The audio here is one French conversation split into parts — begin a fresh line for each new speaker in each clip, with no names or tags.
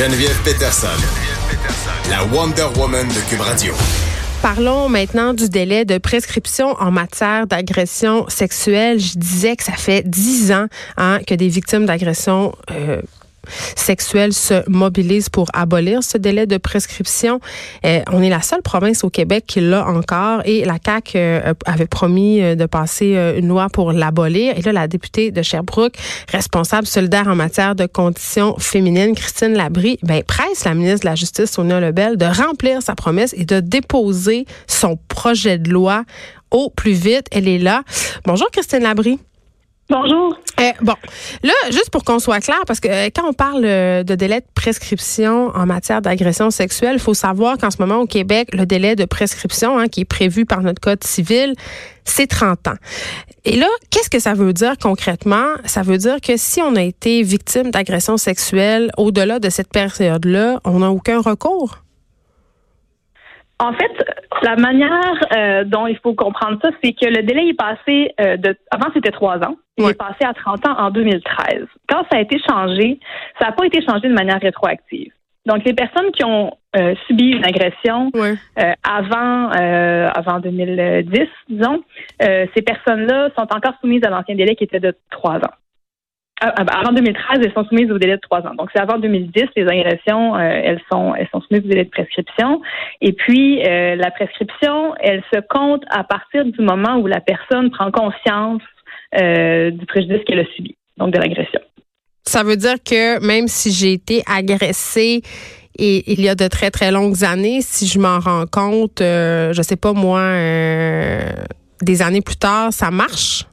Geneviève Peterson, la Wonder Woman de Cube Radio.
Parlons maintenant du délai de prescription en matière d'agression sexuelle. Je disais que ça fait dix ans hein, que des victimes d'agression euh, sexuelle se mobilise pour abolir ce délai de prescription. Euh, on est la seule province au Québec qui l'a encore et la CAQ euh, avait promis euh, de passer une loi pour l'abolir. Et là, la députée de Sherbrooke, responsable solidaire en matière de conditions féminines, Christine Labrie, ben, presse la ministre de la Justice, Sonia Lebel, de remplir sa promesse et de déposer son projet de loi au plus vite. Elle est là. Bonjour, Christine Labrie.
Bonjour.
Euh, bon, là, juste pour qu'on soit clair, parce que euh, quand on parle euh, de délai de prescription en matière d'agression sexuelle, il faut savoir qu'en ce moment au Québec, le délai de prescription hein, qui est prévu par notre code civil, c'est 30 ans. Et là, qu'est-ce que ça veut dire concrètement? Ça veut dire que si on a été victime d'agression sexuelle au-delà de cette période-là, on n'a aucun recours?
En fait, la manière euh, dont il faut comprendre ça, c'est que le délai est passé euh, de avant c'était trois ans, il est passé à 30 ans en 2013. Quand ça a été changé, ça n'a pas été changé de manière rétroactive. Donc les personnes qui ont euh, subi une agression avant avant 2010, disons, ces personnes-là sont encore soumises à l'ancien délai qui était de trois ans. Ah, ah, avant 2013, elles sont soumises au délai de trois ans. Donc, c'est avant 2010, les agressions, euh, elles sont elles sont soumises au délai de prescription. Et puis, euh, la prescription, elle se compte à partir du moment où la personne prend conscience euh, du préjudice qu'elle a subi, donc de l'agression.
Ça veut dire que même si j'ai été agressée et il y a de très très longues années, si je m'en rends compte, je sais pas moi, des années plus tard, ça marche?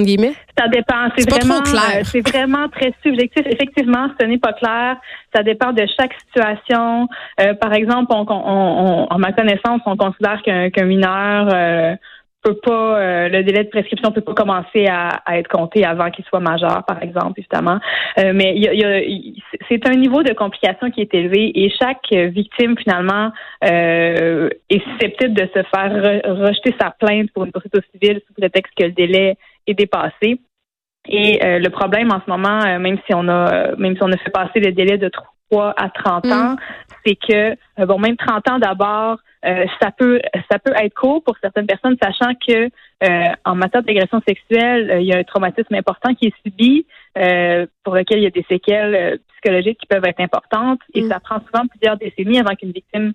Guillemets?
Ça dépend. C'est vraiment, clair. Euh, c'est vraiment très subjectif. Effectivement, ce n'est pas clair. Ça dépend de chaque situation. Euh, par exemple, on, on, en ma connaissance, on considère qu'un mineur euh, peut pas, euh, le délai de prescription peut pas commencer à, être compté avant qu'il soit majeur, par exemple, évidemment. mais il y a, c'est un niveau de complication qui est élevé et chaque victime finalement est susceptible de se faire rejeter sa plainte pour une poursuite au civil sous prétexte que le délai est dépassé. Et euh, le problème en ce moment, euh, même si on a même si on a fait passer le délai de 3 à 30 ans, mm. c'est que euh, bon même 30 ans d'abord, ça peut ça peut être court pour certaines personnes, sachant que en matière d'agression sexuelle, il y a un traumatisme important qui est subi, pour lequel il y a des séquelles psychologiques qui peuvent être importantes, et mm. ça prend souvent plusieurs décennies avant qu'une victime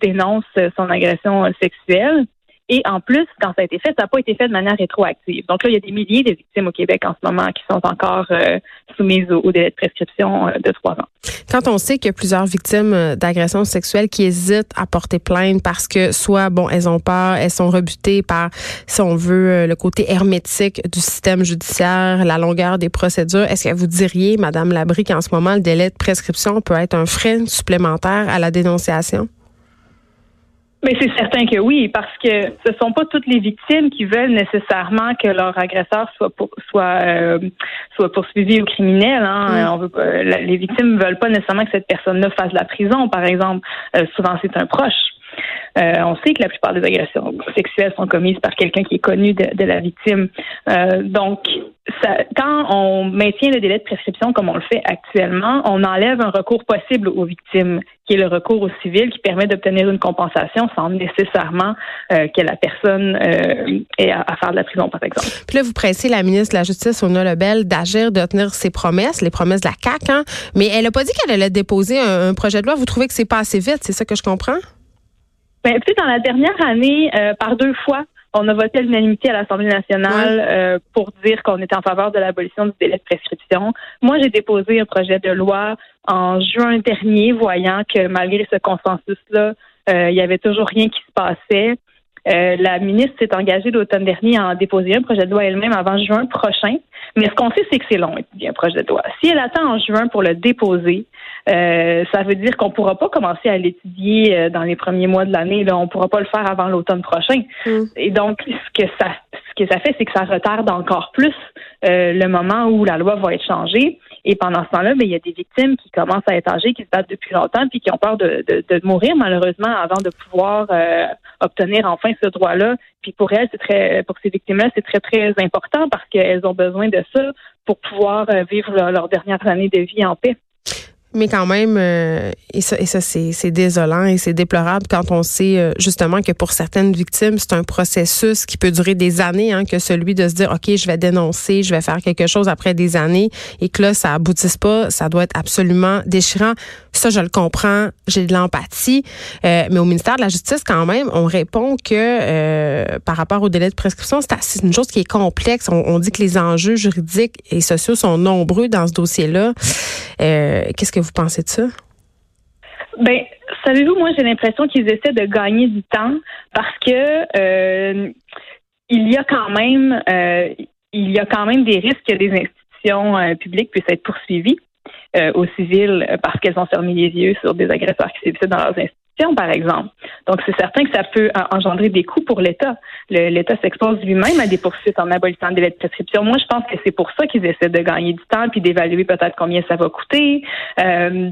dénonce son agression sexuelle. Et en plus, quand ça a été fait, ça n'a pas été fait de manière rétroactive. Donc là, il y a des milliers de victimes au Québec en ce moment qui sont encore euh, soumises au, délai de prescription euh, de trois ans.
Quand on sait qu'il y a plusieurs victimes euh, d'agressions sexuelles qui hésitent à porter plainte parce que soit, bon, elles ont peur, elles sont rebutées par, si on veut, le côté hermétique du système judiciaire, la longueur des procédures, est-ce que vous diriez, Madame Labrie, qu'en ce moment, le délai de prescription peut être un frein supplémentaire à la dénonciation?
Mais c'est certain que oui, parce que ce sont pas toutes les victimes qui veulent nécessairement que leur agresseur soit pour, soit euh, soit poursuivi ou criminel. Hein. On veut, les victimes veulent pas nécessairement que cette personne-là fasse la prison, par exemple. Euh, souvent, c'est un proche. Euh, on sait que la plupart des agressions sexuelles sont commises par quelqu'un qui est connu de, la victime. Euh, donc, quand on maintient le délai de prescription comme on le fait actuellement, on enlève un recours possible aux victimes, qui est le recours au civil, qui permet d'obtenir une compensation sans nécessairement euh, que la personne ait à, faire de la prison, par exemple.
Puis là, vous pressez la ministre de la Justice, Ona Lebel, d'agir, de tenir ses promesses, les promesses de la CAQ, hein? mais elle n'a pas dit qu'elle allait déposer un, un projet de loi. Vous trouvez que c'est pas assez vite, c'est ça que je comprends?
Ben, dans la dernière année, euh, par deux fois, on a voté à l'unanimité à l'Assemblée nationale euh, pour dire qu'on était en faveur de l'abolition du délai de prescription. Moi, j'ai déposé un projet de loi en juin dernier, voyant que malgré ce consensus-là, euh, il y avait toujours rien qui se passait. La ministre s'est engagée l'automne dernier à en déposer un projet de loi elle-même avant juin prochain. Mais ce qu'on sait, c'est que c'est long, un projet de loi. Si elle attend en juin pour le déposer, ça veut dire qu'on pourra pas commencer à l'étudier dans les premiers mois de l'année. Là, on pourra pas le faire avant l'automne prochain. Mm. Et donc, ce que ça, ce que ça fait, c'est que ça retarde encore plus le moment où la loi va être changée. Et pendant ce temps-là, ben, il y a des victimes qui commencent à être âgées, qui se battent depuis longtemps, puis qui ont peur de, de, mourir malheureusement avant de pouvoir euh, obtenir enfin ce droit-là. Puis pour elles, c'est très, pour ces victimes-là, c'est très très important parce qu'elles ont besoin de ça pour pouvoir euh, vivre leur, leur dernière année de vie en paix.
Mais quand même, euh, et ça, et ça c'est désolant et c'est déplorable quand on sait euh, justement que pour certaines victimes, c'est un processus qui peut durer des années, hein, que celui de se dire, OK, je vais dénoncer, je vais faire quelque chose après des années et que là, ça aboutisse pas, ça doit être absolument déchirant. Ça, je le comprends, j'ai de l'empathie. Euh, mais au ministère de la Justice, quand même, on répond que par rapport au délai de prescription, c'est une chose qui est complexe. On, on, dit que les enjeux juridiques et sociaux sont nombreux dans ce dossier-là. Qu'est-ce que vous pensez de ça?
Ben, savez-vous, moi, j'ai l'impression qu'ils essaient de gagner du temps parce que euh, il y a quand même, euh, il y a quand même des risques que des institutions euh, publiques puissent être poursuivies au civil parce qu'elles ont fermé les yeux sur des agresseurs qui sévissaient dans leurs institutions, par exemple. Donc, c'est certain que ça peut engendrer des coûts pour l'État. L'État s'expose lui-même à des poursuites en abolissant des délai de prescription. Moi, je pense que c'est pour ça qu'ils essaient de gagner du temps puis d'évaluer peut-être combien ça va coûter. Euh,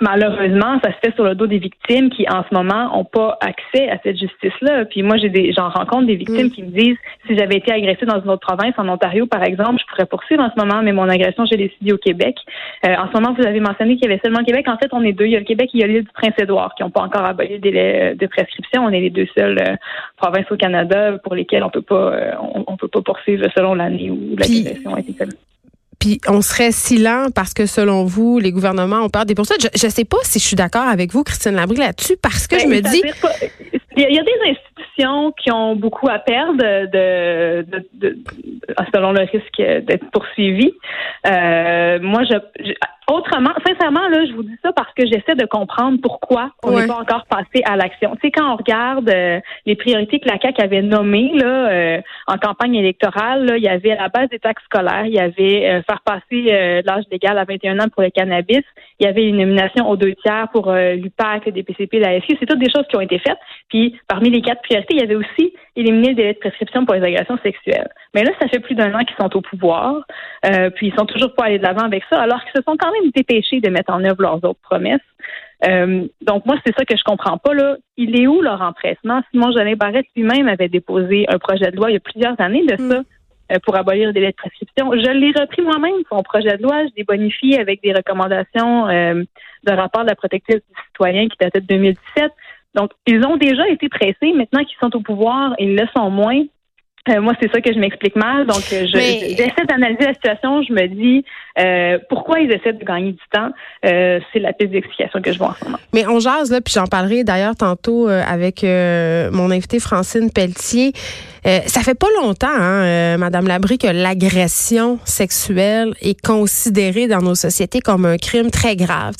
malheureusement, ça se fait sur le dos des victimes qui, en ce moment, n'ont pas accès à cette justice-là. Puis moi, j'ai des, j'en rencontre des victimes mm. qui me disent, si j'avais été agressée dans une autre province, en Ontario, par exemple, je pourrais poursuivre en ce moment, mais mon agression, j'ai décidé au Québec. Euh, en ce moment, vous avez mentionné qu'il y avait seulement le Québec. En fait, on est deux. Il y a le Québec et il y a l'île du Prince-Édouard qui n'ont pas encore aboli le délai de prescription. On est les deux seules euh, provinces au Canada pour lesquelles on peut pas, euh, on, peut pas poursuivre selon l'année où l'agression a été
puis on serait si lent parce que selon vous, les gouvernements ont peur des poursuites. Je ne sais pas si je suis d'accord avec vous, Christine Labrie, là-dessus, parce que je ben, me dis.
Il y, a des institutions qui ont beaucoup à perdre de, de, selon le risque d'être poursuivies. Euh, moi, je, Autrement, sincèrement, là, je vous dis ça parce que j'essaie de comprendre pourquoi on n'est pas encore passé à l'action. Tu sais, quand on regarde euh, les priorités que la CAQ avait nommées là, euh, en campagne électorale, là, il y avait à la base des taxes scolaires, il y avait euh, faire passer l'âge légal à 21 ans pour le cannabis, il y avait une nomination aux deux tiers pour l'UPAC, le DPCP, la SQ. C'est toutes des choses qui ont été faites. Puis, parmi les quatre priorités, il y avait aussi éliminer le délai de prescription pour les agressions sexuelles. Mais là, ça fait plus d'un an qu'ils sont au pouvoir, puis ils sont toujours pas allés de l'avant avec ça, alors qu'ils se sont quand même dépêchés de mettre en œuvre leurs autres promesses. Euh, donc moi, c'est ça que je comprends pas. Là. Il est où leur empressement? Simon Jolin Barrette lui-même avait déposé un projet de loi il y a plusieurs années de ça. Mm. Euh, pour abolir le délai de prescription. Je l'ai repris moi-même, son projet de loi. Je l'ai bonifié avec des recommandations euh, de rapport de la protectrice du citoyen qui datait de 2017. Donc, ils ont déjà été pressés. Maintenant qu'ils sont au pouvoir, ils le sont moins. Euh, moi, c'est ça que je m'explique mal. Donc, euh, j'essaie d'analyser la situation. Je me dis euh, pourquoi ils essaient de gagner du temps? c'est la piste d'explication que je vois en ce moment.
Mais on jase là, puis j'en parlerai d'ailleurs tantôt avec mon invité Francine Pelletier. ça fait pas longtemps, hein, Madame Labrie, que l'agression sexuelle est considérée dans nos sociétés comme un crime très grave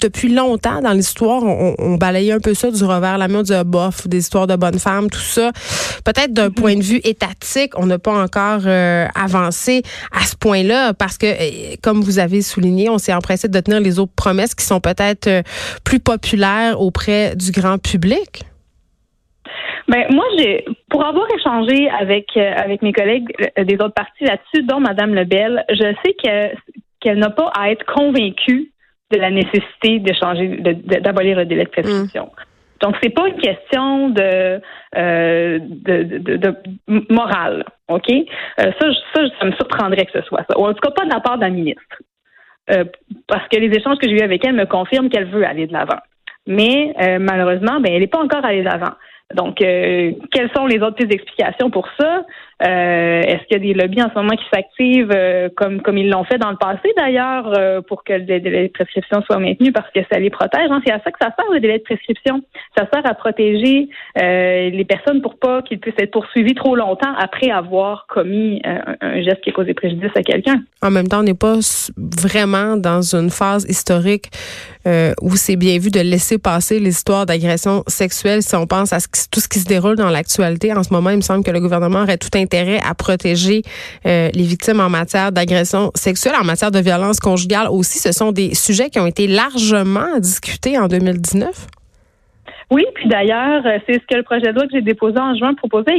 depuis longtemps dans l'histoire, on, on, balayait un peu ça du revers la main du bof, des histoires de bonnes femmes, tout ça. Peut-être d'un mm-hmm. point de vue étatique, on n'a pas encore euh, avancé à ce point-là parce que, euh, comme vous avez souligné, on s'est empressé de tenir les autres promesses qui sont peut-être euh, plus populaires auprès du grand public.
Ben moi j'ai pour avoir échangé avec avec mes collègues des autres partis là-dessus, dont Madame Lebel, je sais que qu'elle n'a pas à être convaincue de la nécessité de changer, d'abolir le délai de prescription. Donc, Donc, c'est pas une question de, euh, de, morale, OK? Euh, ça, ça, ça me surprendrait que ce soit ça. Ou en tout cas, pas de la part d'un ministre. Euh, parce que les échanges que j'ai eus avec elle me confirment qu'elle veut aller de l'avant. Mais malheureusement, ben, elle n'est pas encore allée de l'avant. Donc, quelles sont les autres pistes d'explication pour ça? Euh, est-ce qu'il y a des lobbies en ce moment qui s'activent euh, comme comme ils l'ont fait dans le passé d'ailleurs euh, pour que les délais de prescription soient maintenus parce que ça les protège. Hein? C'est à ça que ça sert le délai de prescription. Ça sert à protéger les personnes pour pas qu'ils puissent être poursuivis trop longtemps après avoir commis un geste qui a causé préjudice à quelqu'un.
En même temps, on n'est pas vraiment dans une phase historique où c'est bien vu de laisser passer l'histoire d'agression sexuelle si on pense à tout ce qui se déroule dans l'actualité. En ce moment, il me semble que le gouvernement aurait tout intérêt intérêt à protéger les victimes en matière d'agression sexuelle, en matière de violence conjugale aussi. Ce sont des sujets qui ont été largement discutés en 2019.
Oui, puis d'ailleurs, euh, c'est ce que le projet de loi que j'ai déposé en juin proposait.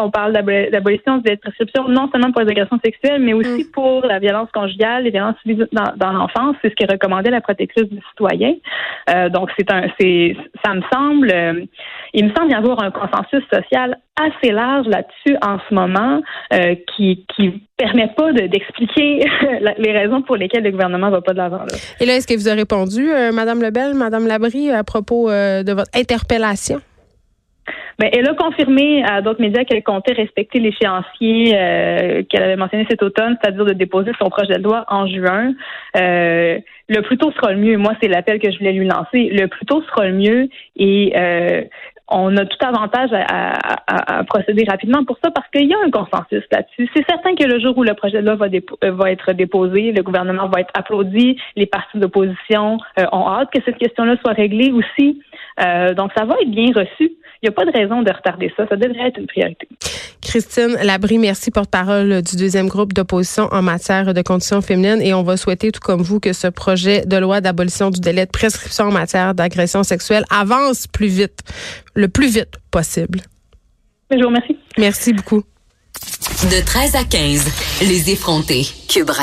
on parle d'abolition de la prescription non seulement pour les agressions sexuelles, mais aussi mm. pour la violence conjugale, les violences dans, dans l'enfance. C'est ce que recommandait la protectrice du citoyen. Euh, donc, c'est un, c'est, ça me semble, euh, il me semble y avoir un consensus social assez large là-dessus en ce moment euh, qui qui permet pas d'expliquer les raisons pour lesquelles le gouvernement va pas de l'avant.
Et là, est-ce que vous avez répondu, euh, Madame Lebel, Madame Labrie, à propos euh, de votre interpellation?
Ben, elle a confirmé à d'autres médias qu'elle comptait respecter l'échéancier euh, qu'elle avait mentionné cet automne, c'est-à-dire de déposer son projet de loi en juin. Euh, le plus tôt sera le mieux. Moi, c'est l'appel que je voulais lui lancer. Le plus tôt sera le mieux et euh, on a tout avantage à, procéder rapidement pour ça parce qu'il y a un consensus là-dessus. C'est certain que le jour où le projet de loi va, va être déposé, le gouvernement va être applaudi, les partis d'opposition ont hâte que cette question-là soit réglée aussi. donc, ça va être bien reçu. Il n'y a pas de raison de retarder ça. Ça devrait être une priorité.
Christine Labrie, merci porte-parole du deuxième groupe d'opposition en matière de conditions féminines et on va souhaiter, tout comme vous, que ce projet de loi d'abolition du délai de prescription en matière d'agression sexuelle avance plus vite, le plus vite possible.
Je vous remercie.
Merci beaucoup.
De 13 à 15, les effrontés. Cube